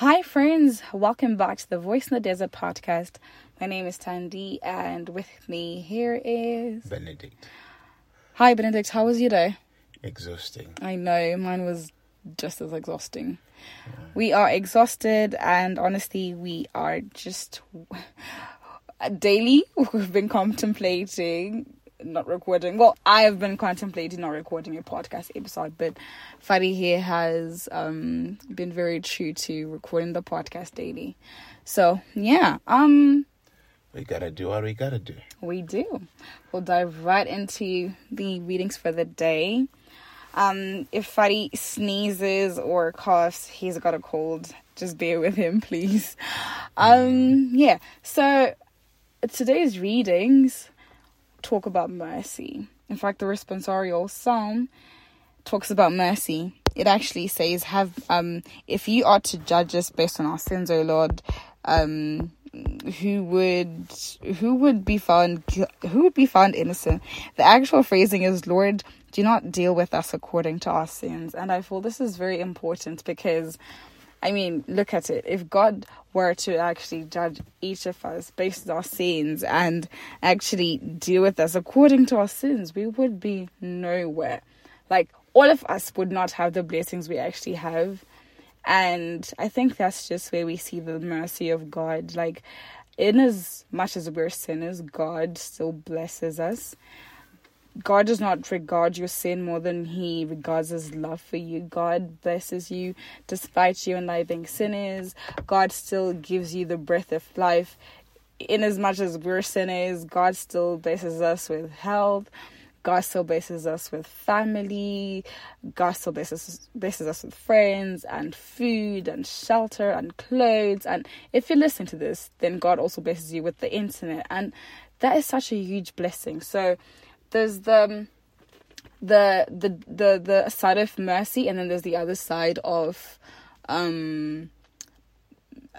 Hi, friends. Welcome back to the Voice in the Desert podcast. My name is Tandy, and with me here is Benedict. Hi, Benedict. How was your day? Exhausting. I know mine was just as exhausting. We are exhausted, and honestly, we are just daily. We've been contemplating not recording. Well, I have been contemplating not recording a podcast episode, but Fadi here has um, been very true to recording the podcast daily. So yeah, um, We gotta do what we gotta do. we do. We'll dive right into the readings for the day. Um, if Fadi sneezes or coughs, he's got a cold. Just bear with him, please. Um, yeah. So today's readings talk about mercy. In fact, the responsorial psalm talks about mercy. It actually says, "Have um, if you are to judge us based on our sins, O Lord, um, who would who would be found who would be found innocent?" The actual phrasing is, "Lord, do not deal with us according to our sins." And I feel this is very important because I mean, look at it. If God were to actually judge each of us based on our sins and actually deal with us according to our sins, we would be nowhere. Like, all of us would not have the blessings we actually have. And I think that's just where we see the mercy of God. Like, in as much as we're sinners, God still blesses us. God does not regard your sin more than He regards His love for you. God blesses you despite you and I being sinners. God still gives you the breath of life. In as much as we're sinners, God still blesses us with health. God still blesses us with family. God still blesses, blesses us with friends and food and shelter and clothes. And if you're listening to this, then God also blesses you with the internet. And that is such a huge blessing. So there's the um, the the the the side of mercy and then there's the other side of um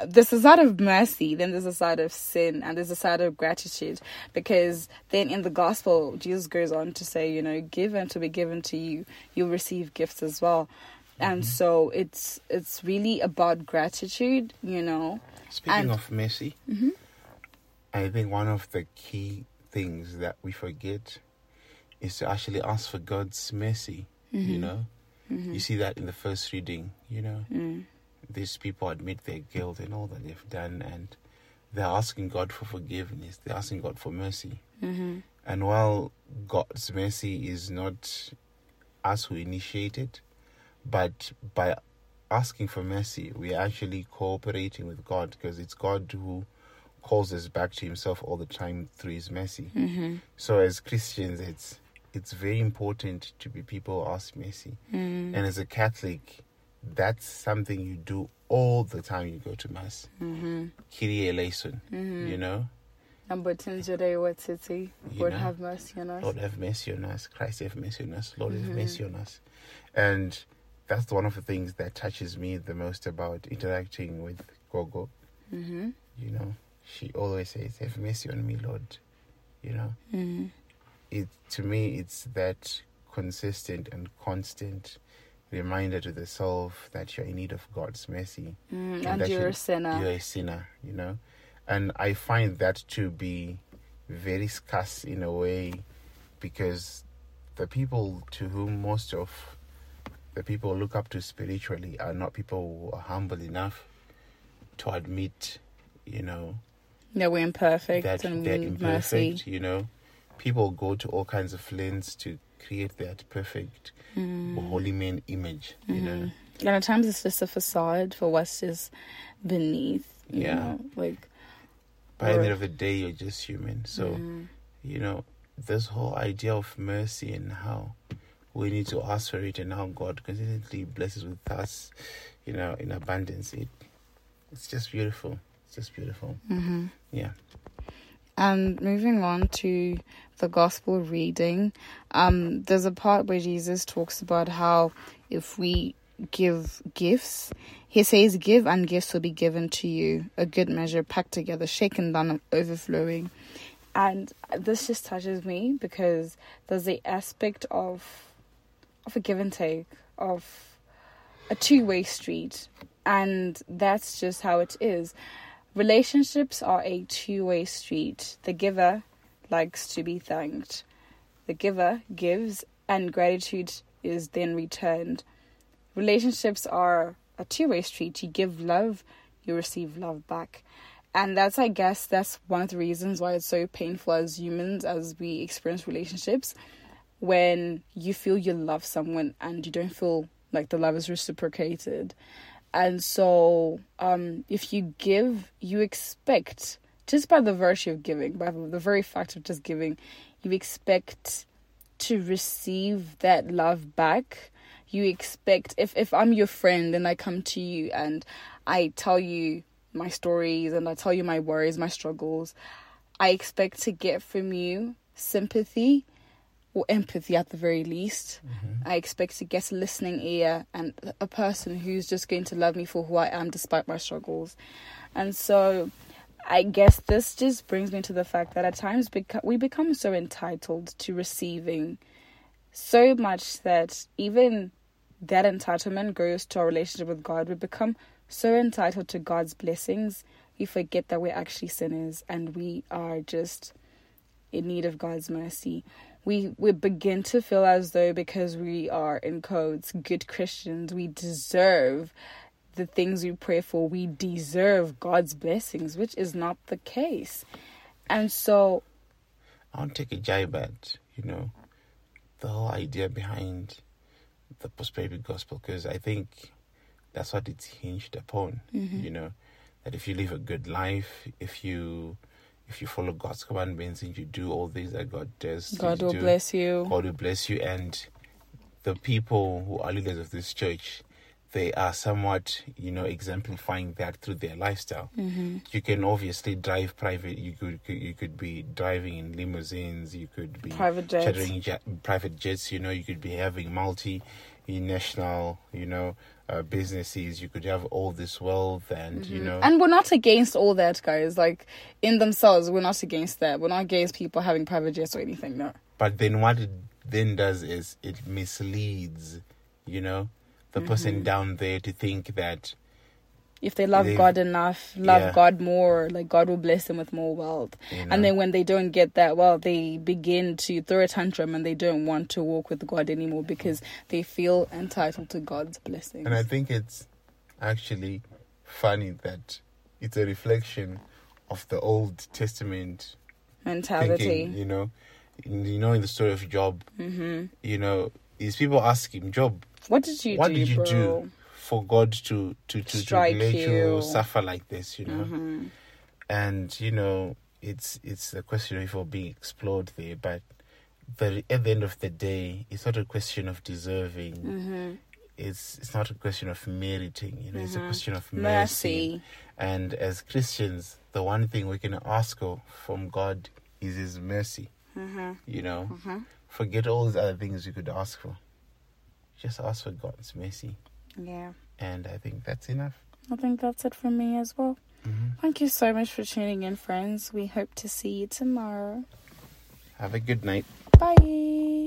there's a side of mercy, then there's a side of sin, and there's a side of gratitude. Because then in the gospel, Jesus goes on to say, you know, give and to be given to you, you'll receive gifts as well. And mm-hmm. so it's it's really about gratitude, you know. Speaking And- of mercy, mm-hmm. I think one of the key things that we forget is to actually ask for God's mercy. You mm-hmm. know, you mm-hmm. see that in the first reading. You know, mm. these people admit their guilt and all that they've done, and they're asking God for forgiveness. They're asking God for mercy. Mm-hmm. And while God's mercy is not us who initiate it, but by asking for mercy, we are actually cooperating with God because it's God who calls us back to Himself all the time through His mercy. So, as Christians, it's it's very important to be people who ask mercy, and as a Catholic, that's something you do all the time you go to mass. Mm-hmm. Kyrie eleison, you know. Number 10 today, what city? Lord know. have mercy on us. Lord have mercy on us. Christ have mercy on us. Lord have mercy on us. And that's one of the things that touches me the most about interacting with Gogo. Mm-hmm. You know, she always says, "Have mercy on me, Lord." You know, Mm-hmm. It to me it's that consistent and constant reminder to the self that you're in need of God's mercy Mm, and and that you're a sinner. you're a sinner, you know. And I find that to be very scarce in a way because the people to whom most of the people look up to spiritually are not people who are humble enough to admit, you know, No, we're imperfect that and they're we need mercy. imperfect, you know. People go to all kinds of lengths to create that perfect Mm. holy man image, you know. And at times it's just a facade for what's just beneath. You Yeah. Know? Like, By the end of the day, you're just human. So, mm, you know, this whole idea of mercy and how we need to ask for it and how God consistently blesses with us, you know, in abundance. It it's just beautiful. It's just beautiful. mhm. Yeah. And moving on to the gospel reading, um, there's a part where Jesus talks about how if we give gifts, he says, Give and gifts will be given to you, a good measure, packed together, shaken down, and overflowing. And this just touches me because there's the aspect of of a give and take, of a two way street. and that's just how it is. Relationships are a two way street. The giver likes to be thanked, the giver gives, and gratitude is then returned. Relationships are a two way street. You give love, you receive love back. And that's, I guess, that's one of the reasons why it's so painful as humans as we experience relationships when you feel you love someone and you don't feel like the love is reciprocated. And so, um, if you give, you expect, just by the virtue of giving, by the very fact of just giving, you expect to receive that love back. You expect, if, if I'm your friend and I come to you and I tell you my stories and I tell you my worries, my struggles, I expect to get from you sympathy or empathy at the very least. Mm-hmm. I expect to get a listening ear and a person who's just going to love me for who I am despite my struggles. And so I guess this just brings me to the fact that at times beca- we become so entitled to receiving so much that even that entitlement goes to our relationship with God. We become so entitled to God's blessings, we forget that we're actually sinners and we are just in need of God's mercy we we begin to feel as though because we are in codes good Christians, we deserve the things we pray for. We deserve God's blessings, which is not the case. And so I want to take a jibe at, you know, the whole idea behind the prosperity gospel because I think that's what it's hinged upon. Mm-hmm. You know, that if you live a good life, if you if you follow God's commandments and you do all things that God does, God will do, bless you. God will bless you. And the people who are leaders of this church, they are somewhat, you know, exemplifying that through their lifestyle. Mm-hmm. You can obviously drive private. You could you could be driving in limousines. You could be private jets. Jet, private jets. You know, you could be having multi national, you know, uh, businesses. You could have all this wealth, and mm-hmm. you know. And we're not against all that, guys. Like in themselves, we're not against that. We're not against people having private jets or anything. No. But then what it then does is it misleads, you know, the mm-hmm. person down there to think that if they love God enough, love yeah. God more, like God will bless them with more wealth. You know? And then when they don't get that wealth, they begin to throw a tantrum and they don't want to walk with God anymore because they feel entitled to God's blessings. And I think it's actually funny that it's a reflection of the Old Testament mentality. Thinking, you know, you know, in the story of Job, mm-hmm. you know, these people ask him, Job, what did you what do, did you bro? do? For God to to to, to let you. you. suffer like this, you know. Mm-hmm. And you know, it's it's a question of being explored there, but the, at the end of the day, it's not a question of deserving. Mm-hmm. It's it's not a question of meriting. You know, mm-hmm. it's a mm-hmm. question of mercy. mercy. And as Christians, the one thing we can ask for from God is His mercy. Mm-hmm. You know, mm-hmm. forget all these other things you could ask for. Just ask for God's mercy. Yeah. And I think that's enough. I think that's it for me as well. Mm-hmm. Thank you so much for tuning in, friends. We hope to see you tomorrow. Have a good night. Bye.